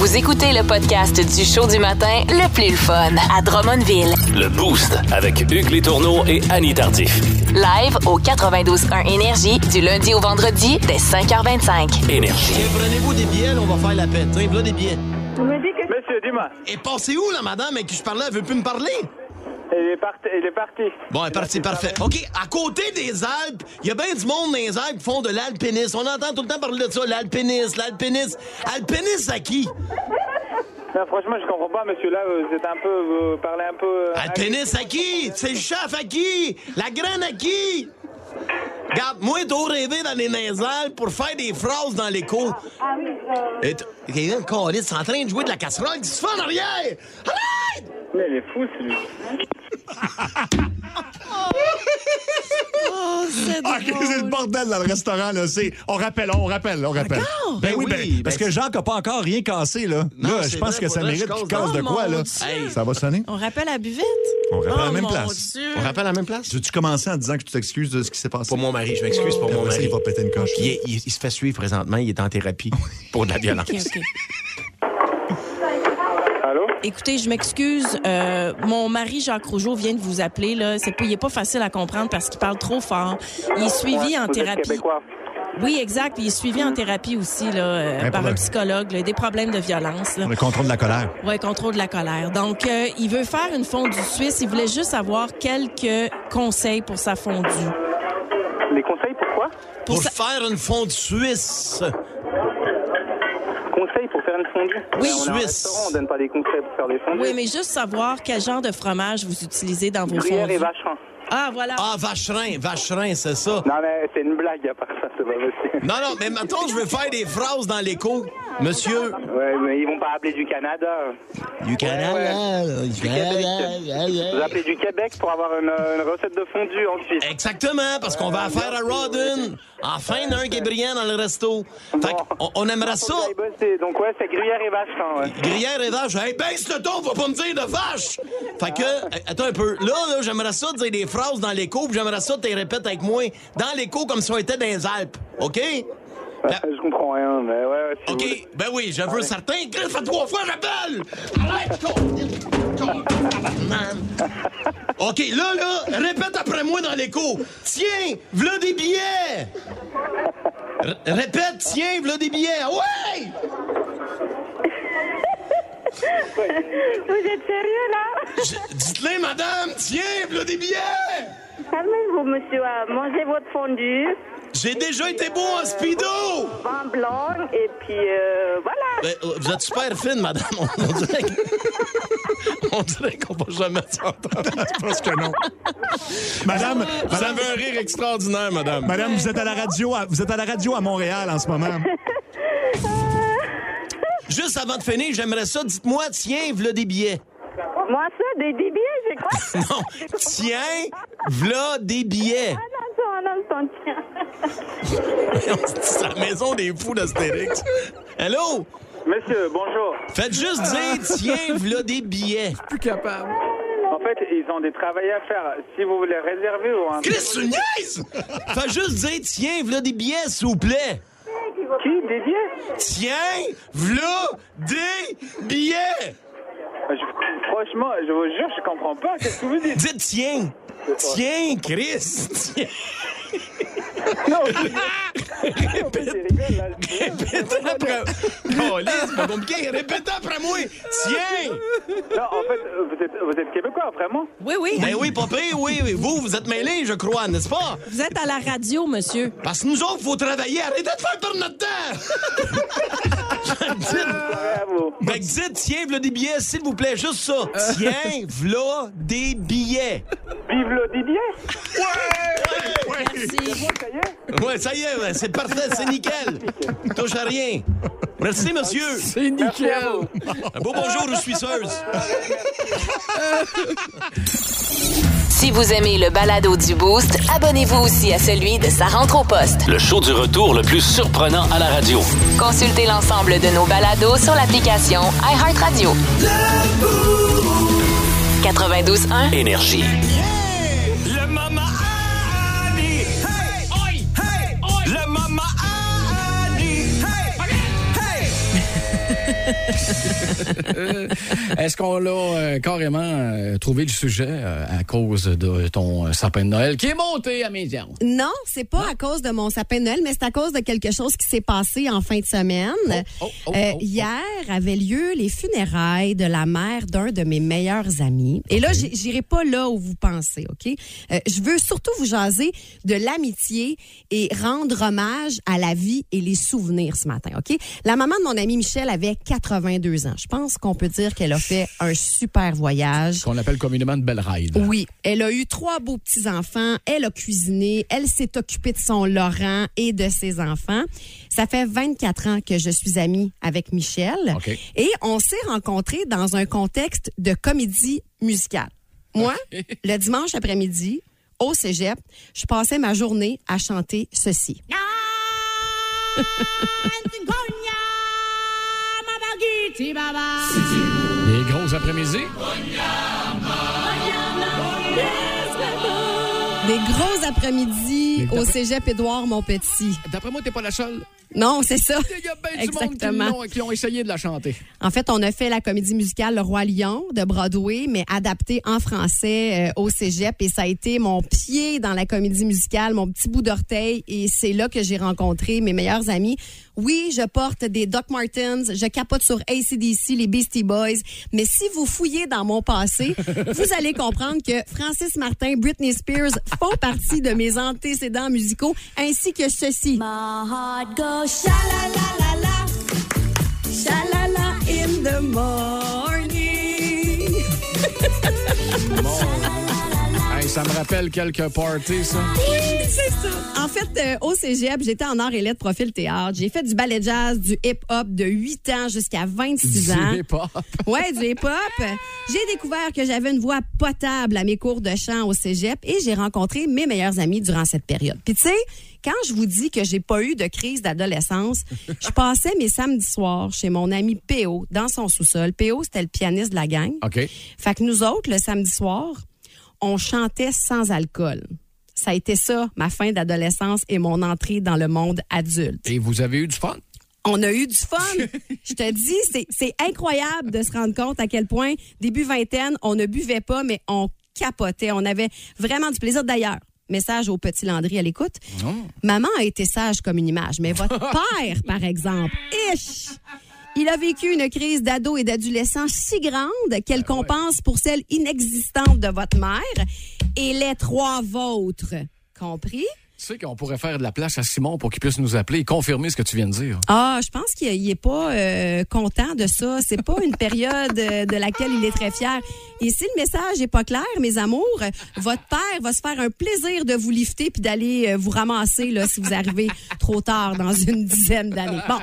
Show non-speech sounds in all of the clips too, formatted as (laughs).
Vous écoutez le podcast du show du matin le plus le fun à Drummondville. Le Boost avec Hugues Létourneau et Annie Tardif. Live au 92.1 Énergie du lundi au vendredi dès 5h25. Énergie. Tiens, prenez-vous des billets, là, on va faire la paix. Tiens, voilà des billets. Monsieur, dis-moi. Et passez où, là, madame, avec qui je parlais? Elle veut plus me parler? Il est parti. Il est parti. Bon, elle est partie, parfait. OK, à côté des Alpes, il y a bien du monde dans les Alpes qui font de l'alpinisme. On entend tout le temps parler de ça, l'alpinisme, l'alpinisme. Alpinisme à qui? Non, franchement, je comprends pas, monsieur. Là, vous êtes un peu. Vous parlez un peu. euh, Alpinisme à qui? C'est le chef à qui? La graine à qui? Regarde, moi, rêvé d'aller dans les Alpes pour faire des phrases dans l'écho. Et t- et un câlisse, c'est en train de jouer de la casserole. Que tu fais en arrière? Arrête! Mais il est fou, Ah, c'est le bordel dans le restaurant, là. C'est, on rappelle, on rappelle, on rappelle. Ben, Ben oui, oui, ben, ben parce que Jacques n'a pas encore rien cassé, là. Non, là, je pense vrai, que ça mérite qu'il casse de dans- quoi, Oh, là. Ça va sonner? On rappelle à la buvette? On rappelle à la Oh, même place. Dieu. On rappelle à la même place? Veux-tu commencer en disant que tu t'excuses de ce qui s'est passé? Pour mon mari, je m'excuse pour mon mari. il va péter une coche. Il, il- il se fait suivre présentement, il est en thérapie (laughs) pour de la violence. OK, OK. Écoutez, je m'excuse. euh, mon mari, Jacques Rougeau, vient de vous appeler. Là. C'est pas, il est pas facile à comprendre parce qu'il parle trop fort. Il est suivi en thérapie. Oui, exact. Il est suivi en thérapie aussi là, euh, Ouais, par pour un psychologue. là, des problèmes de violence. Là. Le contrôle de la colère. Ouais, contrôle de la colère. Donc, euh, il veut faire une fondue suisse. Il voulait juste avoir quelques conseils pour sa fondue. Les conseils, pourquoi? Pour Pour sa- faire une fonte suisse. Conseils pour faire une fondue? Oui. Ben, on a un Suisse. restaurant, on donne pas des conseils pour faire des fondues. Oui, mais juste savoir quel genre de fromage vous utilisez dans vos Gruyère fondues. et vacherin. Ah, voilà. Ah, vacherin, vacherin, c'est ça. Non, mais c'est une blague à part ça, c'est pas possible. Non, non, mais maintenant, je veux faire des phrases dans l'écho. Monsieur. Ouais, mais ils vont pas appeler du Canada. Du Canada, ouais. du Québec. Vous appelez du Québec pour avoir une, une recette de fondue en Suisse. Exactement, parce qu'on va faire à Rodden. Enfin, un qui est brillant dans le resto. Fait qu'on- on, aimerait ça. Donc, ouais, c'est gruyère et vacherin, ouais. Gruyère et vache. Hey, baisse le ton, va pas me dire de vache! Fait que, euh, attends un peu. Là, là j'aimerais ça dire des phrases dans l'écho, puis j'aimerais ça que tu les répètes avec moi dans l'écho comme si on était dans les Alpes. OK? La- Je comprends rien, mais ouais, ouais. si OK, ben oui, je veux certain. Griffe à trois fois, j'appelle! Arrête, (laughs) con! OK, là, là, répète après moi dans l'écho. Tiens, v'là des billets! R- répète, tiens, v'là des billets. Ah Ouais! Vous êtes sérieux là? Dites-le, madame, tiens, v'là des billets! Calmez-vous, monsieur. euh, Mangez votre fondue, J'ai déjà été beau en speedo! vin blanc, et puis euh, voilà. Ben, euh, vous êtes super fine, madame. On, on dirait que- (laughs) on dirait qu'on va jamais s'entendre. (laughs) Je pense que non. Madame, Vous madame, avez un rire extraordinaire, madame. madame, vous êtes à la radio, à- vous êtes à la radio à Montréal en ce moment. (laughs) Juste avant de finir, j'aimerais ça. Dites-moi, tiens, v'là des billets. Moi, ça, des, des billets, j'ai quoi? Non, tiens, v'là des billets. Instant, tiens. (laughs) C'est la maison des fous d'Astérix. Hello? Monsieur, bonjour. Faites juste dire, (laughs) tiens, v'là des billets. En fait, ils ont des travails à faire. Si vous voulez réserver ou un... Chris, tu niaises? Faites juste dire, tiens, v'là des billets, s'il vous plaît. Qui Des billets? Tiens, v'là des billets. Je- Franchement, je vous jure, je comprends pas. Qu'est-ce que vous dites? Dites tiens. Tiens, Chris. Tiens. Non, Répète. (laughs) Répète après. Oh, c'est pas compliqué. Répète après moi. Tiens. Non, en fait, vous êtes, vous êtes québécois, vraiment? Oui, oui. Ben oui, papa, oui, oui. Vous, vous êtes mêlés, je crois, n'est-ce pas? Vous êtes à la radio, monsieur. Parce que nous autres, faut travailler. Arrêtez de faire perdre notre temps. (laughs) ben, dites, tiens, v'là des billets, s'il vous plaît, juste ça. Tiens, v'là des billets. Vive le Didier Merci. Ça y est Ouais, ça y est, ouais, c'est parfait, c'est nickel. Touche à rien. Merci, monsieur. C'est nickel. Un beau bonjour aux Suisseuses. Si vous aimez le balado du Boost, abonnez-vous aussi à celui de sa rentre au poste. Le show du retour le plus surprenant à la radio. Consultez l'ensemble de nos balados sur l'application iHeartRadio. 92.1 Énergie. Est-ce qu'on l'a euh, carrément euh, trouvé le sujet euh, à cause de ton euh, sapin de Noël qui est monté à médian? Non, c'est pas à cause de mon sapin de Noël, mais c'est à cause de quelque chose qui s'est passé en fin de semaine. oh, oh, Euh, oh, hier avaient lieu les funérailles de la mère d'un de mes meilleurs amis. Et là, j'irai pas là où vous pensez, OK? Euh, je veux surtout vous jaser de l'amitié et rendre hommage à la vie et les souvenirs ce matin, OK? La maman de mon ami Michel avait 82 ans. Je pense qu'on peut dire qu'elle a fait un super voyage. Qu'on appelle communément de belle ride. Oui, elle a eu trois beaux petits-enfants, elle a cuisiné, elle s'est occupée de son Laurent et de ses enfants. Ça fait 24 ans que je suis amie avec Michel OK. et on s'est rencontrés dans un contexte de comédie musicale. Moi, (laughs) le dimanche après-midi, au cégep, je passais ma journée à chanter ceci. (laughs) Les gros après-midi. Des gros après-midi au cégep Édouard Montpetit. D'après moi, t'es pas la seule. Non, c'est ça. Il y a bien du monde qui l'ont- qui ont essayé de la chanter. En fait, on a fait la comédie musicale Le Roi Lion de Broadway, mais adaptée en français euh, au cégep. Et ça a été mon pied dans la comédie musicale, mon petit bout d'orteil. Et c'est là que j'ai rencontré mes meilleurs amis. Oui, je porte des Doc Martens, je capote sur ACDC, les Beastie Boys. Mais si vous fouillez dans mon passé, vous allez comprendre que Francis Martin, Britney Spears font partie de mes antécédents musicaux, ainsi que ceci. Sha-la-la-la-la. Sha-la-la in the morning. Ça me rappelle quelques parties, ça. C'est ça. En fait, euh, au cégep, j'étais en art et lettres profil théâtre. J'ai fait du ballet jazz, du hip-hop de 8 ans jusqu'à 26 ans. Du hip-hop? (laughs) Ouais, du hip-hop. J'ai découvert que j'avais une voix potable à mes cours de chant au cégep et j'ai rencontré mes meilleurs amis durant cette période. Puis tu sais, quand je vous dis que j'ai pas eu de crise d'adolescence, (laughs) je passais mes samedis soirs chez mon ami P.O. dans son sous-sol. P.O., c'était le pianiste de la gang. OK. Fait que nous autres, le samedi soir, on chantait sans alcool. Ça a été ça, ma fin d'adolescence et mon entrée dans le monde adulte. Et vous avez eu du fun? On a eu du fun. (laughs) Je te dis, c'est- incroyable de se rendre compte à quel point, début vingtaine, on ne buvait pas, mais on capotait. On avait vraiment du plaisir. D'ailleurs, message au petit Landry à l'écoute. Maman a été sage comme une image, mais votre (laughs) père, par exemple, ish! Il a vécu une crise d'ado et d'adolescent si grande qu'elle compense pour celle inexistante de votre mère et les trois vôtres. Compris? Tu sais qu'on pourrait faire de la place à Simon pour qu'il puisse nous appeler et confirmer ce que tu viens de dire. Ah, je pense qu'il il est pas euh, content de ça. C'est pas une période euh, de laquelle il est très fier. Et si le message est pas clair, mes amours, votre père va se faire un plaisir de vous lifter puis d'aller euh, vous ramasser là si vous arrivez trop tard dans une dizaine d'années. Bon,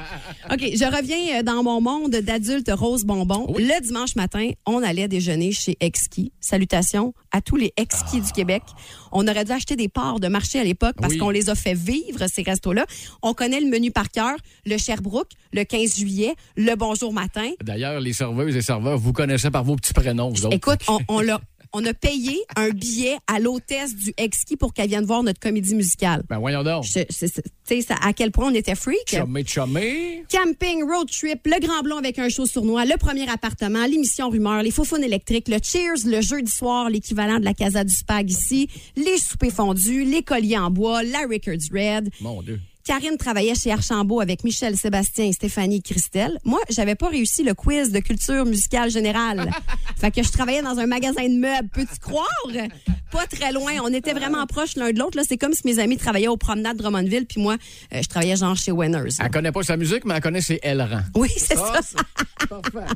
ok, je reviens dans mon monde d'adulte rose bonbon. Le dimanche matin, on allait déjeuner chez Exki. Salutations à tous les Exki du Québec. On aurait dû acheter des parts de marché à l'époque parce Oui. qu'on les a fait vivre, ces restos-là. On connaît le menu par cœur, le Sherbrooke, le 15 juillet, le bonjour matin. D'ailleurs, les serveuses et serveurs, vous connaissez par vos petits prénoms, vous autres. Écoute, on, on l'a. On a payé un billet à l'hôtesse du Exki pour qu'elle vienne voir notre comédie musicale. Ben voyons donc. Tu sais, à quel point on était freak. Chumé, chumé. Camping, road trip, le Grand Blond avec un show sournois, le premier appartement, l'émission Rumeur, les faufounes électriques, le Cheers le jeudi soir, l'équivalent de la Casa du Spag ici, les soupers fondus, les colliers en bois, la Rickards Red. Mon Dieu. Karine travaillait chez Archambault avec Michel, Sébastien, Stéphanie, Christelle. Moi, j'avais pas réussi le quiz de culture musicale générale. (laughs) fait que je travaillais dans un magasin de meubles. Peux-tu croire? Pas très loin. On était vraiment proches l'un de l'autre. C'est comme si mes amis travaillaient au promenade Drummondville, puis moi, euh, je travaillais genre chez Winners. Elle connaît pas sa musique, mais elle connaît ses L-rangs. Oui, c'est ça. Parfait.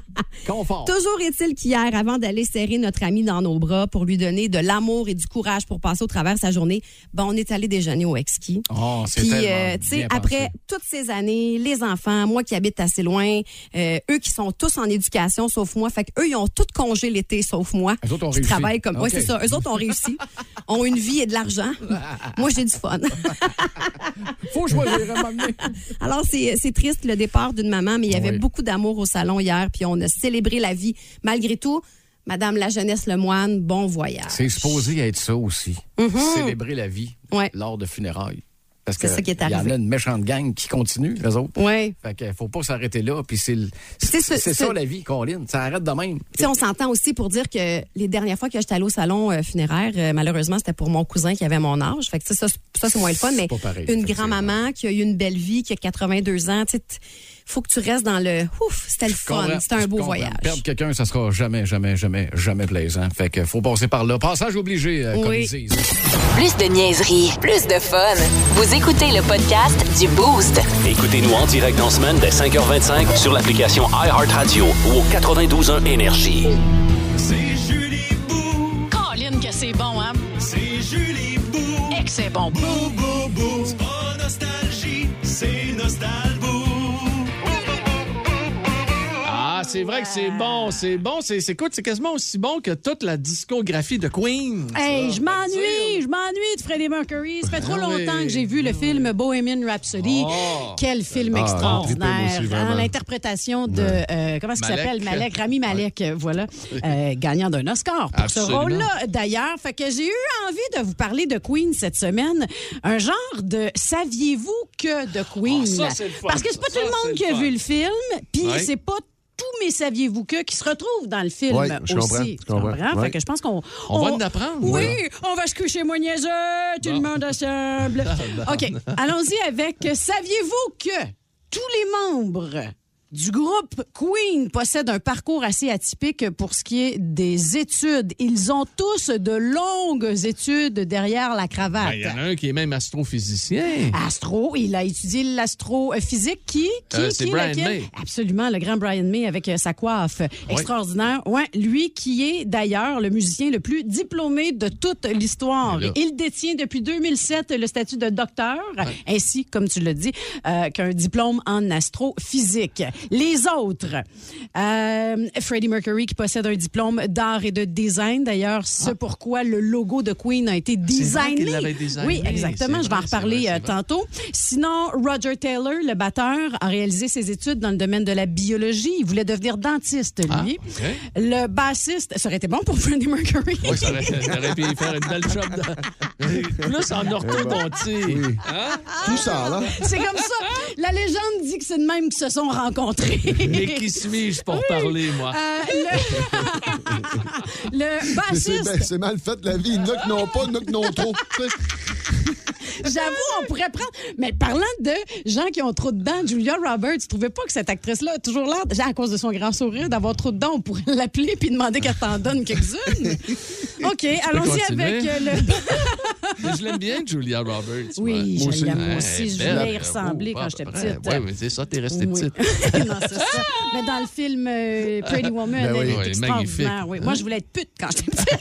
Confort. Toujours est-il qu'hier, avant d'aller serrer notre ami dans nos bras pour lui donner de l'amour et du courage pour passer au travers de sa journée, ben, on est allé déjeuner au Exki. Oh, c'est tellement euh, tu sais, après pensé. toutes ces années, les enfants, moi qui habite assez loin, euh, eux qui sont tous en éducation sauf moi, fait qu'eux, ils ont tout congé l'été sauf moi. Eux autres ont réussi. travaillent comme. OK. Ouais, c'est ça. Eux autres ont réussi, (laughs) ont une vie et de l'argent. moi, j'ai du fun. (laughs) Faut choisir à. Alors, c'est c'est triste le départ d'une maman, mais il y avait Oui. beaucoup d'amour au salon hier, puis on a célébré la vie. Malgré tout, Madame la jeunesse Lemoine, bon voyage. C'est supposé être ça aussi. Mhm. Célébrer la vie Ouais. lors de funérailles. Parce que C'est ça qui est Il y en arrivé. a une méchante gang qui continue, les autres. Oui. Fait que faut pas s'arrêter là. Puis c'est ce- ça la vie, Colin. Ça arrête de même. Tu on s'entend aussi pour dire que les dernières fois que j'étais allée au salon euh, funéraire, euh, malheureusement, c'était pour mon cousin qui avait mon âge. Fait que ça, c'est- ça c'est moins le fun, mais pareil, une grand-maman qui a eu une belle vie, qui a 82 ans, tu sais, faut que tu restes dans le ouf, c'était le fun, c'était un beau comprends. voyage. Perdre quelqu'un, ça sera jamais, jamais, jamais, jamais plaisant. Fait que faut passer par là. Passage obligé, euh, comme Oui. ils disent. Plus de niaiserie, plus de fun. Vous écoutez le podcast du Boost. Écoutez-nous en direct en semaine dès 5h25 sur l'application iHeartRadio ou au 92.1 Énergie. C'est Julie Bou, Colin, que c'est bon, hein? c'est Julie Bou. Et que c'est bon. Bou. C'est vrai que c'est bon, c'est bon. C'est, c'est, écoute, c'est quasiment aussi bon que toute la discographie de Queen. Hey, je m'ennuie, dire. je m'ennuie de Freddie Mercury. Ça fait trop Ah longtemps que j'ai vu le film Bohemian Rhapsody. Oh. Quel film Ah, extraordinaire. Hein, L'interprétation de, euh, comment est-ce qu'il s'appelle? Malek, Rami Malek, euh, voilà, (laughs) euh, gagnant d'un Oscar pour Absolument. ce rôle-là. D'ailleurs, fait que j'ai eu envie de vous parler de Queen cette semaine. Un genre de saviez-vous que de Queen? Ah, ça, Parce que c'est pas ça. tout le monde qui a vu le film, puis Ouais. c'est pas tous mes saviez-vous que qui se retrouvent dans le film Ouais, je aussi? comprends, je comprends. comprends? Ouais. Fait que je pense qu'on On va en apprendre, Oui, on va se coucher moins niaiseux, tout le Bon. monde assemble. (laughs) OK, allons-y avec saviez-vous que tous les membres du groupe Queen possèdent un parcours assez atypique pour ce qui est des études. Ils ont tous de longues études derrière la cravate. Ben, Il y en a un qui est même astrophysicien. Astro, il a étudié l'astrophysique qui, qui, Euh, qui Brian? May. Absolument, le grand Brian May avec euh, sa coiffe extraordinaire. Ouais, lui qui est d'ailleurs le musicien le plus diplômé de toute l'histoire. Il détient depuis 2007 le statut de docteur, ainsi, comme tu l'as dit, euh, qu'un diplôme en astrophysique. Les autres, euh, Freddie Mercury qui possède un diplôme d'art et de design. D'ailleurs, ce pourquoi le logo de Queen a été Ah. vrai designé. designé. Oui, exactement. Je vais en reparler vrai, euh, tantôt. Sinon, Roger Taylor, le batteur, a réalisé ses études dans le domaine de la biologie. Il voulait devenir dentiste, Ah, lui. Le bassiste, ça aurait été bon pour Freddie Mercury. Oui, ça aurait, ça aurait pu faire une belle job. De... Plus en (laughs) orthodontie. Hein? Tout ça, là. C'est comme ça. La légende dit que c'est de même qu'ils se sont rencontrés. Et qui suis-je pour parler, moi? Euh, le... (laughs) le Mais C'est bassiste, ben- c'est mal fait, la vie. A qui n'ont pas, a qui n'ont trop. J'avoue, on pourrait prendre. Mais parlant de gens qui ont trop de dents, Julia Roberts, tu trouvais pas que cette actrice-là a toujours l'air, déjà à cause de son grand sourire, d'avoir trop de dents, on pourrait l'appeler puis demander qu'elle t'en donne quelques-unes? (laughs) OK, allons-y avec le. (laughs) Mais je l'aime bien, Julia Roberts. Oui, moi. je l'aime Ouais, aussi. Je voulais y ressembler Oh, quand j'étais petite. Ouais, mais c'est ça, t'es restée Oui. petite. (laughs) non, c'est ça. Mais dans le film euh, Pretty Woman, Ben elle oui. est Oui, extraordinaire. magnifique. Oui. Moi, je voulais être pute quand j'étais petite.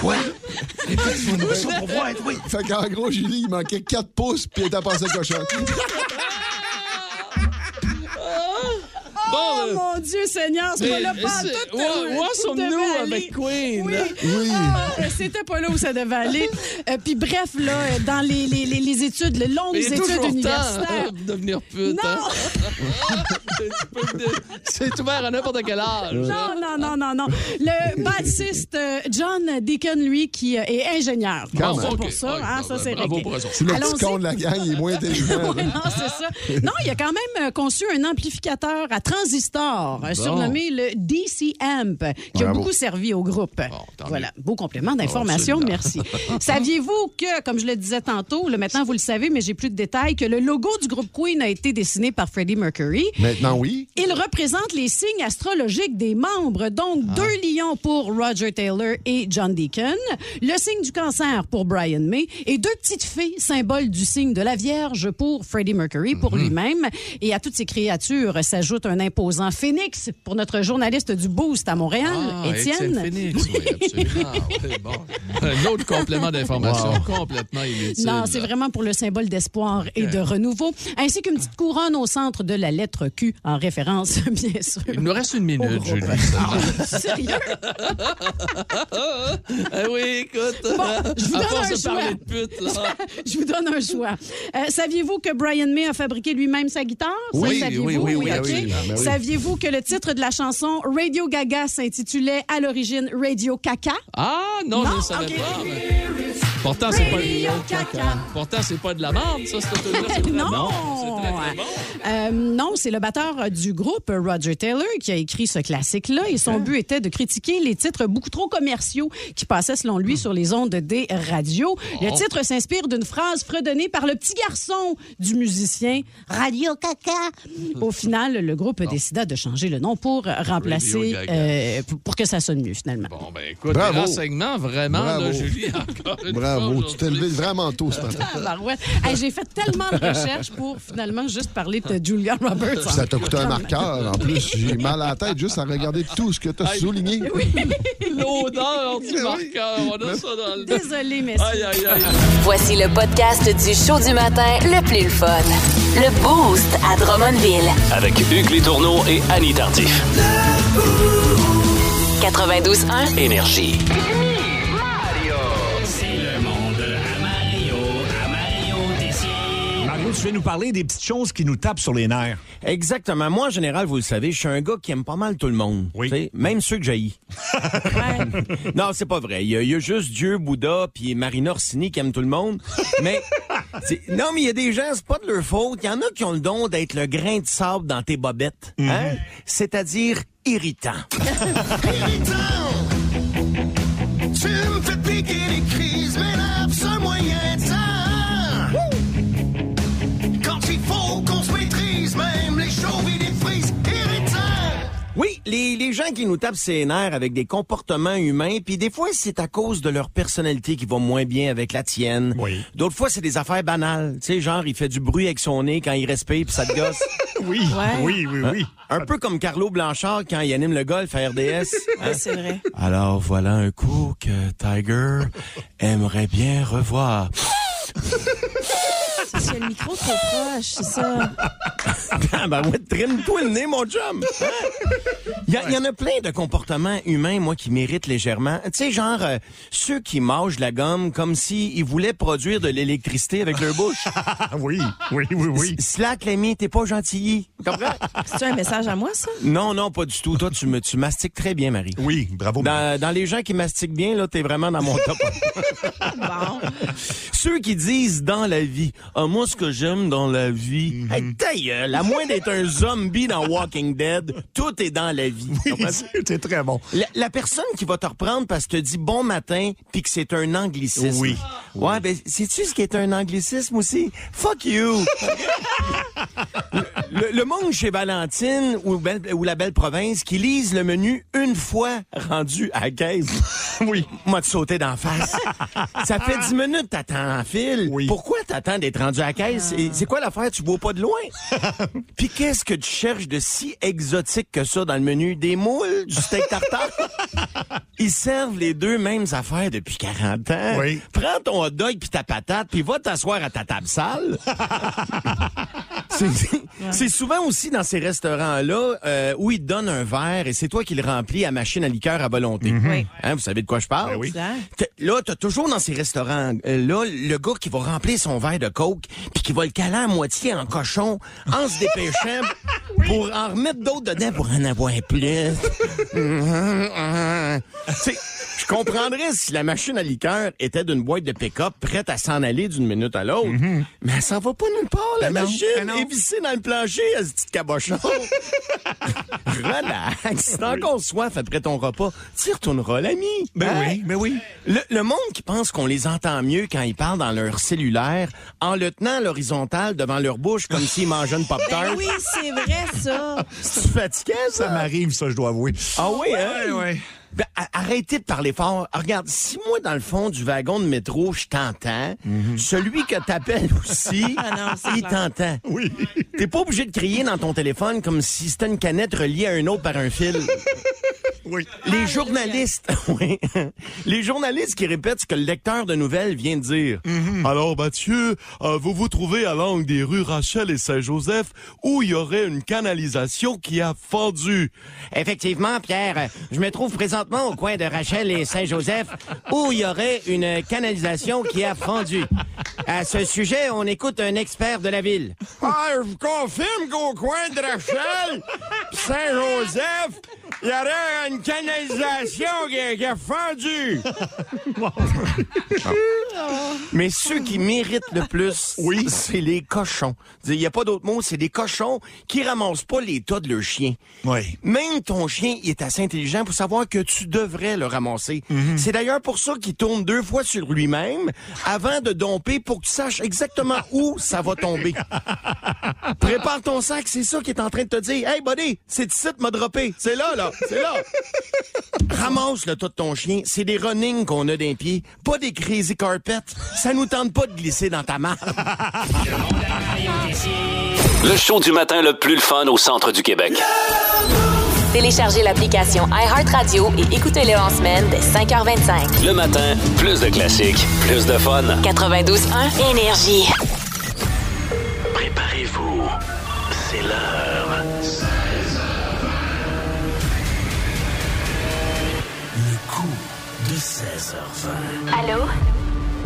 Quoi? Répète-moi ça pour voir, oui. Fait qu'en gros, Julie, il manquait 4 pouces, puis elle était passée cochonne. Bon, Oh mon Dieu Seigneur, c'est pas mais là pas c'est- tout. où- euh, où tout sommes-nous devait avec aller. Queen, Oui. Oui. Ah, C'était pas là où ça devait aller. Euh, Puis bref, là, euh, dans les, les, les, les études, les longues études universitaires. de devenir pute. Non. hein? (laughs) C'est ouvert à n'importe quel âge. Non, non, non, non, non. Le bassiste euh, John Deacon, lui, qui est ingénieur. Quand Bon, ça même. pour ça, ouais, hein, ça c'est bravo réglé. C'est le petit con de la gang, il est moins (laughs) intelligent. Ouais, non, c'est ça. Non, il a quand même conçu un amplificateur à transistor euh, surnommé le DC Amp, qui a beaucoup servi au groupe. tant voilà, beau complément d'information, merci. (laughs) Saviez-vous que, comme je le disais tantôt, le maintenant vous le savez, mais j'ai plus de détails, que le logo du groupe Queen a été dessiné par Freddie Mercury? Maintenant, oui. Il représente les signes astrologiques des membres, donc Ah. deux lions pour Roger Taylor et John Deacon, le signe du cancer pour Brian May et deux petites fées, symbole du signe de la Vierge pour Freddie Mercury, pour Mhm. lui-même. Et à toutes ces créatures s'ajoute un imposant phénix pour notre journaliste du Boost à Montréal, Ah, Étienne. Phoenix, oui, (laughs) absolument. Oui, bon. Un autre complément d'information complètement inutile. Non, c'est vraiment pour le symbole d'espoir et de renouveau, ainsi qu'une petite couronne au centre de la lettre Q, en référence, (laughs) bien sûr. Il nous reste une minute, Julie. groupe. Sérieux? Ah (laughs) oui, écoute. je vous donne un choix. de pute, là. Je vous donne un choix. Euh, Saviez-vous que Brian May a fabriqué lui-même sa guitare? Ça, Oui, saviez-vous? oui, oui, oui, OK. absolument. Oui. Saviez-vous que le titre de la chanson Radio Gaga s'intitulait à l'origine Radio Caca? Ah, non, Non? je ne savais pas. mais- Pourtant, c'est pas, Radio Caca. Pourtant, c'est pas de la merde, ça, c'est Non. Bon. Euh, non, c'est le batteur du groupe, Roger Taylor, qui a écrit ce classique-là. Et son but était de critiquer les titres beaucoup trop commerciaux qui passaient, selon lui, sur les ondes des radios. Le Oh. titre s'inspire d'une phrase fredonnée par le petit garçon du musicien Radio Caca. Au final, le groupe décida de changer le nom pour remplacer, euh, pour, que ça sonne mieux, finalement. Bon, ben écoute, Bravo. renseignements, vraiment, Bravo. là, Julie, encore une fois Bravo, tu t'es levé vraiment tôt ce matin. Tabarouette. Hey, J'ai fait tellement de recherches pour finalement juste parler de Julia Roberts. Puis ça t'a coûté un marqueur. En plus, j'ai mal à la tête juste à regarder tout ce que tu as souligné. (laughs) L'odeur du marqueur, on a ça dans le... Désolée, messieurs. Aïe, aïe, aïe. Voici le podcast du show du matin le plus le fun. Le Boost à Drummondville. Avec Hugues Létourneau et Annie Tardif. 92.1. Énergie. Tu viens nous parler des petites choses qui nous tapent sur les nerfs. Exactement. Moi, en général, vous le savez, je suis un gars qui aime pas mal tout le monde. Oui. Même ceux que j'haïs. (laughs) non, c'est pas vrai. Il y, a, il y a juste Dieu, Bouddha, puis Marina Orsini qui aiment tout le monde. Mais (laughs) non, mais il y a des gens, c'est pas de leur faute. Il y en a qui ont le don d'être le grain de sable dans tes bobettes. Hein? C'est-à-dire (laughs) irritant. Tu me fais piquer les crises, m'énerve ce moyen les, les gens qui nous tapent ses nerfs avec des comportements humains, puis des fois, c'est à cause de leur personnalité qui va moins bien avec la tienne. D'autres fois, c'est des affaires banales. Tu sais, genre, il fait du bruit avec son nez quand il respire, puis ça te gosse. (laughs) oui, oui, oui, oui. Un peu comme Carlo Blanchard quand il anime le golf à RDS. (laughs) Ouais, c'est vrai. Alors, voilà un coup que Tiger aimerait bien revoir. (laughs) Y a le micro trop proche, c'est ça. (laughs) Ah, ben ouais, trime-toi le nez, mon chum. Il y, y en a plein de comportements humains, moi, qui méritent légèrement. Tu sais, genre, euh, ceux qui mangent la gomme comme s'ils voulaient produire de l'électricité avec leur bouche. (laughs) oui, oui, oui, oui. Slack, l'ami, t'es pas gentilly. Comprends? C'est un message à moi, ça? Non, non, pas du tout. Toi, tu, me, tu mastiques très bien, Marie. Oui, bravo. Dans, dans les gens qui mastiquent bien, là, t'es vraiment dans mon top. (laughs) Bon. Ceux qui disent dans la vie, ah, moi, ce que j'aime dans la vie, hey, ta gueule, à moins d'être un zombie dans Walking Dead, tout est dans la vie. Comprends? C'est très bon. La, la personne qui va te reprendre parce que te dit bon matin puis que c'est un anglicisme. Oui. Ouais, ben, sais-tu ce qui est un anglicisme aussi? Fuck you! (laughs) le, le monde chez Valentine ou, Belle- ou la Belle Province qui lisent le menu une fois rendu à la caisse. (laughs) oui. Moi, te sauter d'en face. (laughs) Ça fait 10 minutes que t'attends en file. Pourquoi t'attends d'être rendu à la caisse? C'est quoi l'affaire? Tu vois pas de loin? (laughs) Puis qu'est-ce que tu cherches de si exotique que ça dans le menu? Des moules? Du steak tartare? Ils servent les deux mêmes affaires depuis 40 ans. Oui. Prends ton hot dog puis ta patate, puis va t'asseoir à ta table sale. C'est- C'est souvent aussi dans ces restaurants-là euh, où ils te donnent un verre et c'est toi qui le remplis à machine à liqueur à volonté. Oui. Hein, vous savez de quoi je parle? Ben oui. Là, t'as toujours dans ces restaurants-là le gars qui va remplir son verre de coke puis qui va le caler à moitié en cochon en se dépêchant (laughs) pour en remettre d'autres dedans pour en avoir plus. (laughs) C'est- je comprendrais si la machine à liqueur était d'une boîte de pick-up prête à s'en aller d'une minute à l'autre. Mais elle s'en va pas nulle part, la Ben non, machine. ben non. est vissée dans le plancher, à ce petit cabochon. (laughs) Relax. Si t'as encore soif après ton repas, tu y retourneras, l'ami. Ben Hein? oui, ben oui. Le, le monde qui pense qu'on les entend mieux quand ils parlent dans leur cellulaire en le tenant à l'horizontale devant leur bouche comme s'ils mangeaient une pop-tart. Ben oui, c'est vrai, ça. (laughs) C'est fatigant, ça? Ça m'arrive, ça, je dois avouer. Ah oui, hein? Ouais, ouais. Ben, arrêtez de parler fort. Ah, Regarde, si moi, dans le fond du wagon de métro, je t'entends, celui que t'appelles (laughs) aussi, Ah non, il t'entend. Oui. T'es pas obligé de crier dans ton téléphone comme si c'était une canette reliée à un autre par un fil. (laughs) Oui. Les journalistes, (laughs) oui. Les journalistes qui répètent ce que le lecteur de nouvelles vient de dire. Alors, Mathieu, euh, vous vous trouvez à l'angle des rues Rachel et Saint-Joseph où il y aurait une canalisation qui a fendu. Effectivement, Pierre, je me trouve présentement au coin de Rachel et Saint-Joseph où il y aurait une canalisation qui a fondu. À ce sujet, on écoute un expert de la ville. Ah, je vous confirme qu'au coin de Rachel, Saint-Joseph, il y aurait une canalisation qui a, qui a fendu. (laughs) Mais ceux qui méritent le plus, oui. c'est les cochons. Il n'y a pas d'autre mot, c'est des cochons qui ramassent pas les tas de leurs chiens. Oui. Même ton chien il est assez intelligent pour savoir que tu devrais le ramasser. C'est d'ailleurs pour ça qu'il tourne deux fois sur lui-même avant de domper pour que tu saches exactement où ça va tomber. (laughs) Prépare ton sac, c'est ça qui est en train de te dire. Hey buddy, c'est ici m'a droppé. C'est là, là. C'est là. Ramasse le tas de ton chien. C'est des running qu'on a d'un pied, pas des crazy carpets. Ça nous tente pas de glisser dans ta main. Le show du matin le plus le fun au centre du Québec. Téléchargez l'application iHeartRadio et écoutez-le en semaine dès 5h25. Le matin, plus de classiques, plus de fun. 92.1 Énergie. Allô?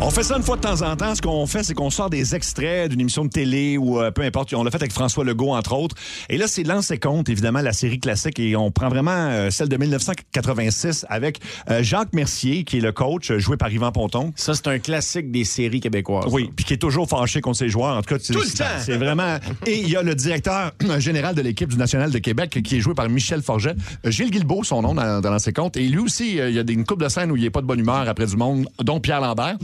On fait ça une fois de temps en temps. Ce qu'on fait, c'est qu'on sort des extraits d'une émission de télé ou euh, peu importe. On l'a fait avec François Legault, entre autres. Et là, c'est Lance et Compte, évidemment, la série classique. Et on prend vraiment euh, celle de 1986 avec euh, Jacques Mercier, qui est le coach, joué par Yvan Ponton. Ça, c'est un classique des séries québécoises. Oui, puis qui est toujours fâché contre ses joueurs. En tout cas, c'est- Tout le c'est- temps. C'est vraiment. Et il y a le directeur général de l'équipe du National de Québec, qui est joué par Michel Forget. Gilles Guilbeault, son nom dans, dans Compte. Et lui aussi, il y a des- une couple de scènes où il n'est pas de bonne humeur après du monde, dont Pierre Lambert.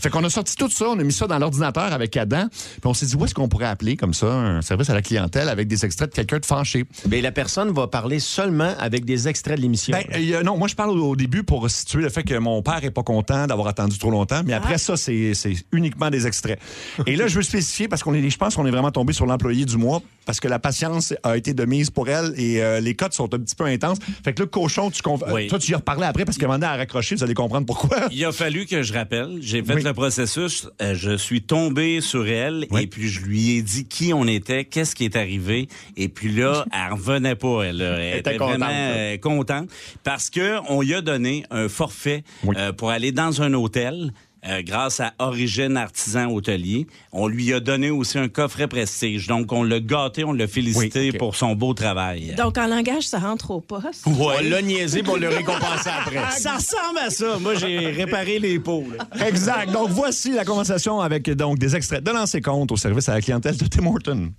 Fait qu'on a sorti tout ça, on a mis ça dans l'ordinateur avec Adam. Puis on s'est dit, où est-ce qu'on pourrait appeler comme ça un service à la clientèle avec des extraits de quelqu'un de fâché? Mais la personne va parler seulement avec des extraits de l'émission. Ben, euh, non, moi, je parle au, au début pour situer le fait que mon père est pas content d'avoir attendu trop longtemps, mais après ça, c'est c'est uniquement des extraits. Et là, je veux spécifier parce qu'on est, je pense qu'on est vraiment tombé sur l'employé du mois parce que la patience a été de mise pour elle et euh, les cotes sont un petit peu intenses. Fait que là, cochon, tu Oui. euh, toi, tu y as reparlé après parce moment donné, à raccrocher, vous allez comprendre pourquoi. Il a fallu que je rappelle. J'ai fait le processus. Euh, je suis tombé sur elle et puis je lui ai dit qui on était, qu'est-ce qui est arrivé. Et puis là, (laughs) elle revenait pas. Elle, elle était était contente, vraiment euh, contente parce que on lui a donné un forfait euh, pour aller dans un hôtel. Euh, grâce à Origine Artisan Hôtelier. On lui a donné aussi un coffret prestige. Donc, on l'a gâté, on l'a félicité pour son beau travail. Donc, en langage, ça rentre au poste. Ouais. On l'a niaisé pour le récompenser après. (laughs) Ça ressemble à ça. Moi, j'ai réparé les pots. là. Exact. Donc, voici la conversation avec donc des extraits de lancer compte au service à la clientèle de Tim Horton.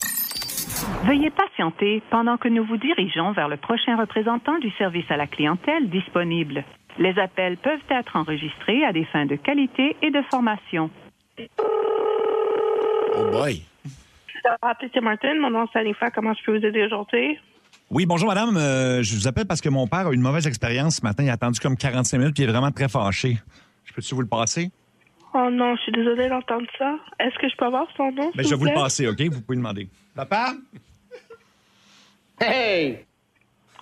Veuillez patienter pendant que nous vous dirigeons vers le prochain représentant du service à la clientèle disponible. Les appels peuvent être enregistrés à des fins de qualité et de formation. Oh boy. Tim Martin, mon nom c'est Anifa, comment je peux vous aider aujourd'hui? Oui, bonjour madame. Euh, je vous appelle parce que mon père a eu une mauvaise expérience ce matin. Il a attendu comme 45 minutes puis il est vraiment très fâché. Je peux-tu vous le passer? Oh non, je suis désolée d'entendre ça. Est-ce que je peux avoir son nom? Ben, je vais vous le passer, OK? Vous pouvez demander. Papa? Hey!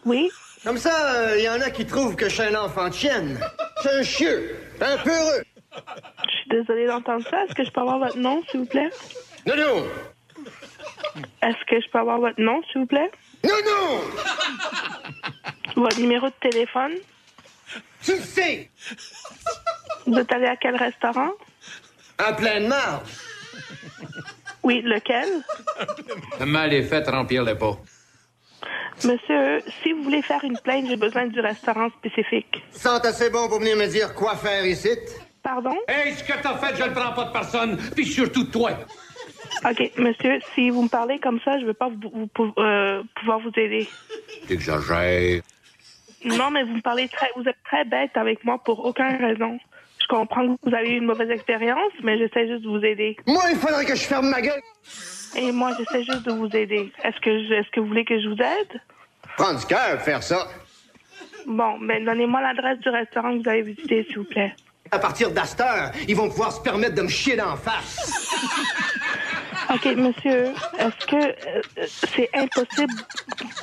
Oui? Comme ça, il y en a qui trouvent que je suis un enfant de chienne. Je suis un chieux, un peureux. Je suis désolée d'entendre ça. Est-ce que je peux avoir votre nom, s'il vous plaît? Non, non! Est-ce que je peux avoir votre nom, s'il vous plaît? Non, non! Votre numéro de téléphone? Tu le sais! Vous êtes allé à quel restaurant? En pleine marge. Oui, lequel? Mal est fait remplir le pot. Monsieur, si vous voulez faire une plainte, j'ai besoin du restaurant spécifique. Sont assez bon pour venir me dire quoi faire ici? Pardon? Hey, ce que t'as fait, je le prends pas de personne, puis surtout de toi. OK, monsieur, si vous me parlez comme ça, je ne vais pas vous, euh, pouvoir vous aider. T'exagères. Non, mais vous me parlez très, vous êtes très bête avec moi pour aucune raison. Je comprends que vous avez eu une mauvaise expérience, mais j'essaie juste de vous aider. Moi, il faudrait que je ferme ma gueule. Et moi, j'essaie juste de vous aider. Est-ce que, je- est-ce que vous voulez que je vous aide? Prends du cœur, faire ça. Bon, ben, donnez-moi l'adresse du restaurant que vous avez visité, s'il vous plaît. À partir d'Astor, ils vont pouvoir se permettre de me chier d'en face. OK, monsieur, est-ce que euh, c'est impossible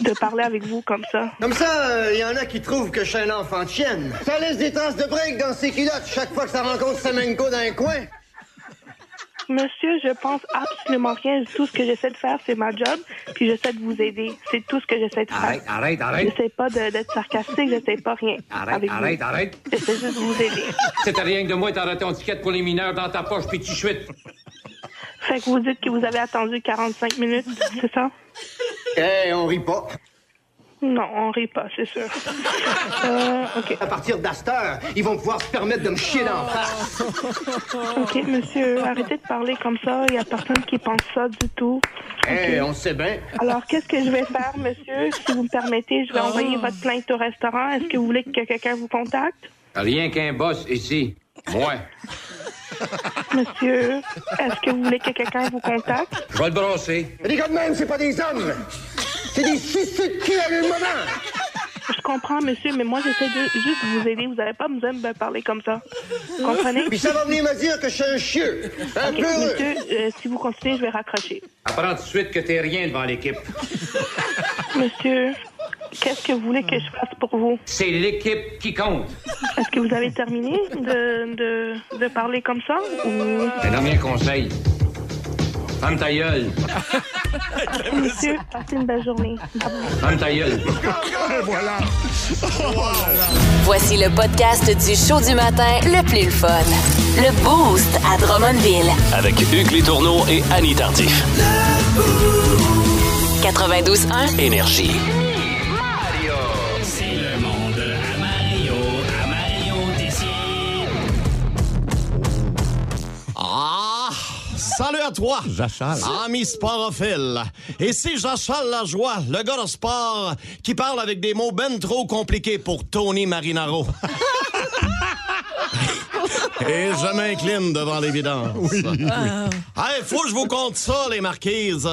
de parler avec vous comme ça? Comme ça, il y en a qui trouvent que je suis un enfant de chienne. Ça laisse des traces de break dans ses culottes chaque fois que ça rencontre Semenko dans un coin. Monsieur, je pense absolument rien. Tout ce que j'essaie de faire, c'est ma job, puis j'essaie de vous aider. C'est tout ce que j'essaie de faire. Arrête, arrête, arrête. J'essaie pas d'être sarcastique, j'essaie pas rien Arrête, avec arrête, vous. arrête. J'essaie juste de vous aider. C'était rien que de moi, t'aurais ton ticket pour les mineurs dans ta poche, puis tu chuites. Fait que vous dites que vous avez attendu 45 minutes, c'est ça? Eh, on rit pas. Non, on rit pas, c'est sûr. (laughs) Euh, OK. À partir d'Astor, ils vont pouvoir se permettre de me chier dans la face. (laughs) OK, monsieur, arrêtez de parler comme ça. Il y a personne qui pense ça du tout. Eh, on sait bien. Alors, qu'est-ce que je vais faire, monsieur? Si vous me permettez, je vais envoyer votre plainte au restaurant. Est-ce que vous voulez que quelqu'un vous contacte? Rien qu'un boss ici. Moi. (laughs) Monsieur, est-ce que vous voulez que quelqu'un vous contacte? Je vais le brosser. Les gars de même, c'est pas des hommes. C'est des a eu le moment. Je comprends, monsieur, mais moi, j'essaie de juste de vous aider. Vous n'avez pas besoin de me parler comme ça. Vous comprenez? Puis ça va venir me dire que je suis un chieux. Un OK, peu heureux. monsieur, euh, si vous continuez, je vais raccrocher. Apprends tout de suite que t'es rien devant l'équipe. Monsieur, qu'est-ce que vous voulez que je fasse pour vous? C'est l'équipe qui compte. Est-ce que vous avez terminé de, de, de parler comme ça? Ou... Un dernier conseil. Ferme ta gueule. Monsieur, passez une belle journée. Ferme ta gueule. voilà. Voici le podcast du show du matin le plus le fun. Le Boost à Drummondville. Avec Hugues Létourneau et Annie Tardif. 92.1. Énergie. Salut à toi! J'achale. Ami sporophile. Ici Jachal Lajoie, le gars de sport qui parle avec des mots ben trop compliqués pour Tony Marinaro. (laughs) Et je m'incline devant l'évidence. Oui, oui. Hey, faut que je vous conte ça, les marquises.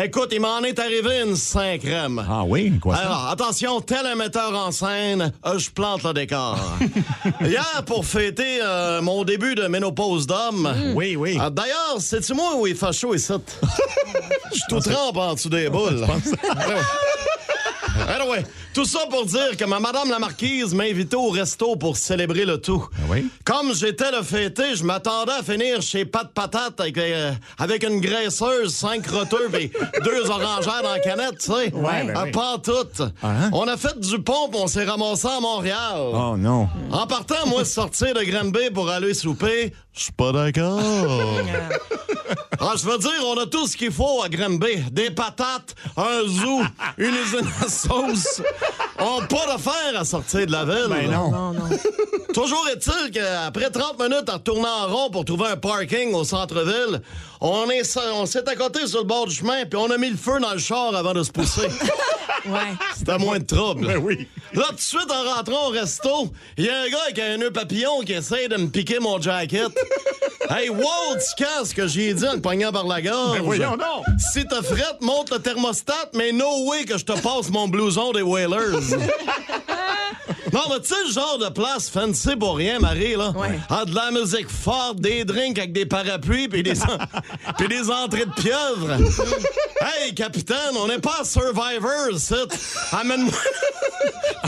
Écoute, il m'en est arrivé une cinquième. Ah oui? Quoi ça? Alors, attention, tel un metteur en scène, euh, je plante le décor. (laughs) Hier, pour fêter euh, mon début de ménopause d'homme. Oui, oui. Ah, D'ailleurs, c'est-tu moi où il fait chaud ici? (laughs) Je suis tout trempe en dessous des boules. Anyway, tout ça pour dire que ma madame la marquise m'a invité au resto pour célébrer le tout. Comme j'étais le fêté, je m'attendais à finir chez Pat Patate avec, euh, avec une graisseuse, cinq roteux et deux orangères dans la canette, tu sais. Ouais, ben Ah, oui. Pas toutes. On a fait du pont on s'est ramassé à Montréal. Oh non. En partant, moi, sortir de Granby pour aller souper, je suis pas d'accord. (laughs) Ah, je veux dire, on a tout ce qu'il faut à Granby. Des patates, un zoo, (laughs) une usine à sauce. On n'a pas d'affaires à sortir de la ville. Ben non. Non, non. Toujours est-il qu'après 30 minutes à retourner en rond pour trouver un parking au centre-ville, on est on s'est accoté sur le bord du chemin puis on a mis le feu dans le char avant de se pousser. (laughs) Ouais. C'était moins de trouble. Ben oui. Là, tout de suite, en rentrant au resto, il y a un gars avec un nœud papillon qui essaie de me piquer mon jacket. (laughs) hey, wow, tu casses que j'ai dit en poignant par la gorge. Ben voyons donc. Si t'as frette, monte le thermostat, mais no way que je te passe mon blouson des Whalers. (laughs) Non, mais tu sais, le genre de place fancy pour rien, Marie, là? Ah, de la musique forte, des drinks avec des parapluies, puis des, en- (laughs) puis des entrées de pieuvre. (laughs) hey, capitaine, on n'est pas à Survivor, c'est. Amène-moi... (laughs)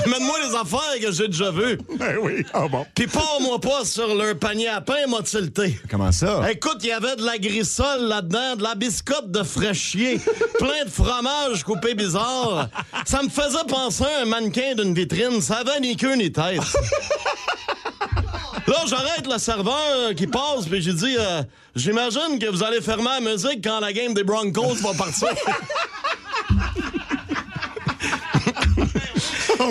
Amène-moi les affaires que j'ai déjà vues. Ben oui. Ah bon. Puis pars-moi pas sur leur panier à pain, m'a tilté. Comment ça? Écoute, il y avait de la grissole là-dedans, de la biscotte de fraîchier, plein de fromage coupé bizarre. Ça me faisait penser à un mannequin d'une vitrine. Ça avait Là, j'arrête le serveur qui passe, puis j'ai dit euh, J'imagine que vous allez fermer la musique quand la game des Broncos va partir.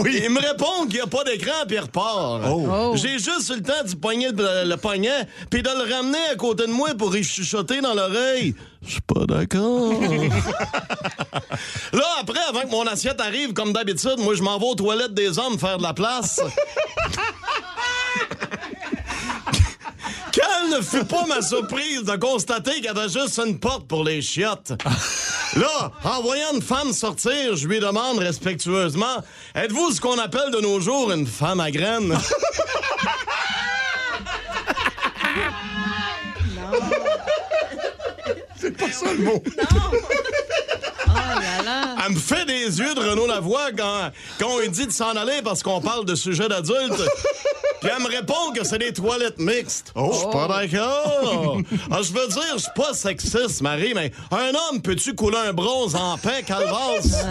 Il me répond qu'il n'y a pas d'écran, puis il repart. Oh. J'ai juste eu le temps d'y pogner le, le poignet, puis de le ramener à côté de moi pour y chuchoter dans l'oreille. Je suis pas d'accord. (laughs) Là, après, avant que mon assiette arrive, comme d'habitude, moi, je m'en vais aux toilettes des hommes faire de la place. (laughs) Quelle ne fut pas ma surprise de constater qu'il y avait juste une porte pour les chiottes. Là, en voyant une femme sortir, je lui demande respectueusement Êtes-vous ce qu'on appelle de nos jours une femme à graines? (laughs) Ça le mot. Elle me fait des yeux de Renaud Lavoie quand, quand on lui dit de s'en aller parce qu'on parle de sujets d'adultes. (laughs) Puis elle me répond que c'est des toilettes mixtes. Oh, je suis pas d'accord. (laughs) Ah, je veux dire, je suis pas sexiste, Marie, mais un homme, peux-tu couler un bronze en paix, calvasse?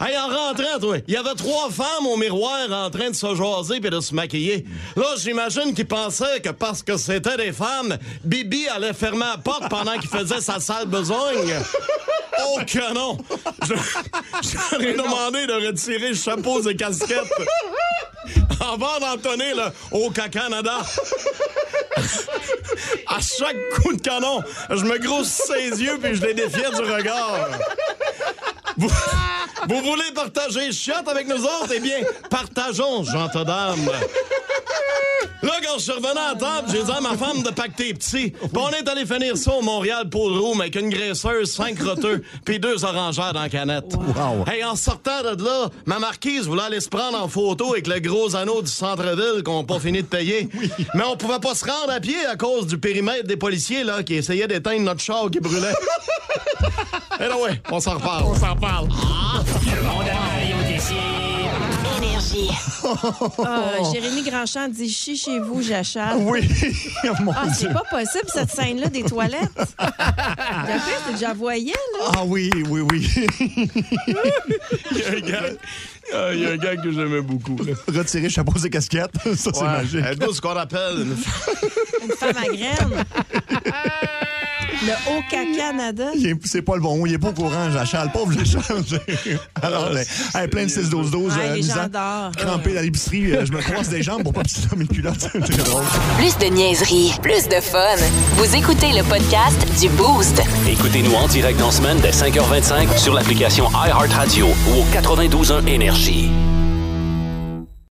Hey, en rentrant, toi, il y avait trois femmes au miroir en train de se jaser puis de se maquiller. Là, j'imagine qu'ils pensaient que parce que c'était des femmes, Bibi allait fermer la porte pendant qu'il faisait sa sale besogne. Oh que non! J'aurais demandé de retirer chapeaux et casquettes. Avant d'entonner le au Canada. À chaque coup de canon, je me grossissais les yeux puis je les défiais du regard. Vous, (laughs) vous voulez partager chiotte avec nous autres? Eh bien, partageons, gentes dames. Là, quand je suis revenu à la table, j'ai dit à ma femme de pacter petit. Puis on est allé finir ça au Montréal Pool Room avec une graisseuse, cinq roteux, puis deux orangères dans la canette. Hey, en sortant de là, ma marquise voulait aller se prendre en photo avec le gros anneau du centre-ville qu'on n'a pas fini de payer. (laughs) Mais on pouvait pas se rendre à pied à cause du périmètre des policiers là, qui essayaient d'éteindre notre char qui brûlait. (laughs) Eh non, ouais, on s'en reparle. On s'en parle. Énergie. Ah, Jérémy Grandchamp dit Chi chez vous, j'achète. Oui, (laughs) mon Ah, c'est Dieu. pas possible, cette scène-là des toilettes. (laughs) Fait, c'est déjà voyais, là. Ah oui, oui, oui. (laughs) Il y a un gars, ah, il y a un gars que j'aimais beaucoup. là. Retirer chapeaux et casquettes, ça c'est Ouais. magique. Êtes-vous ce qu'on appelle une Une femme à graines. Le Haut-Canada. Il est- C'est pas le bon mot, il est pas au courant, j'achète. Le pauvre, j'échange. (laughs) Alors, ben, hey, plein de 6-12-12. Ah, euh, les gens d'or. Crampé dans l'épicerie, euh, je me croise des jambes pour pas pisser dans mes culottes. (laughs) C'est drôle. Plus de niaiserie, plus de fun. Vous écoutez le podcast du Boost. Écoutez-nous en direct dans la semaine dès 5h25 sur l'application iHeartRadio ou au 92.1 Énergie.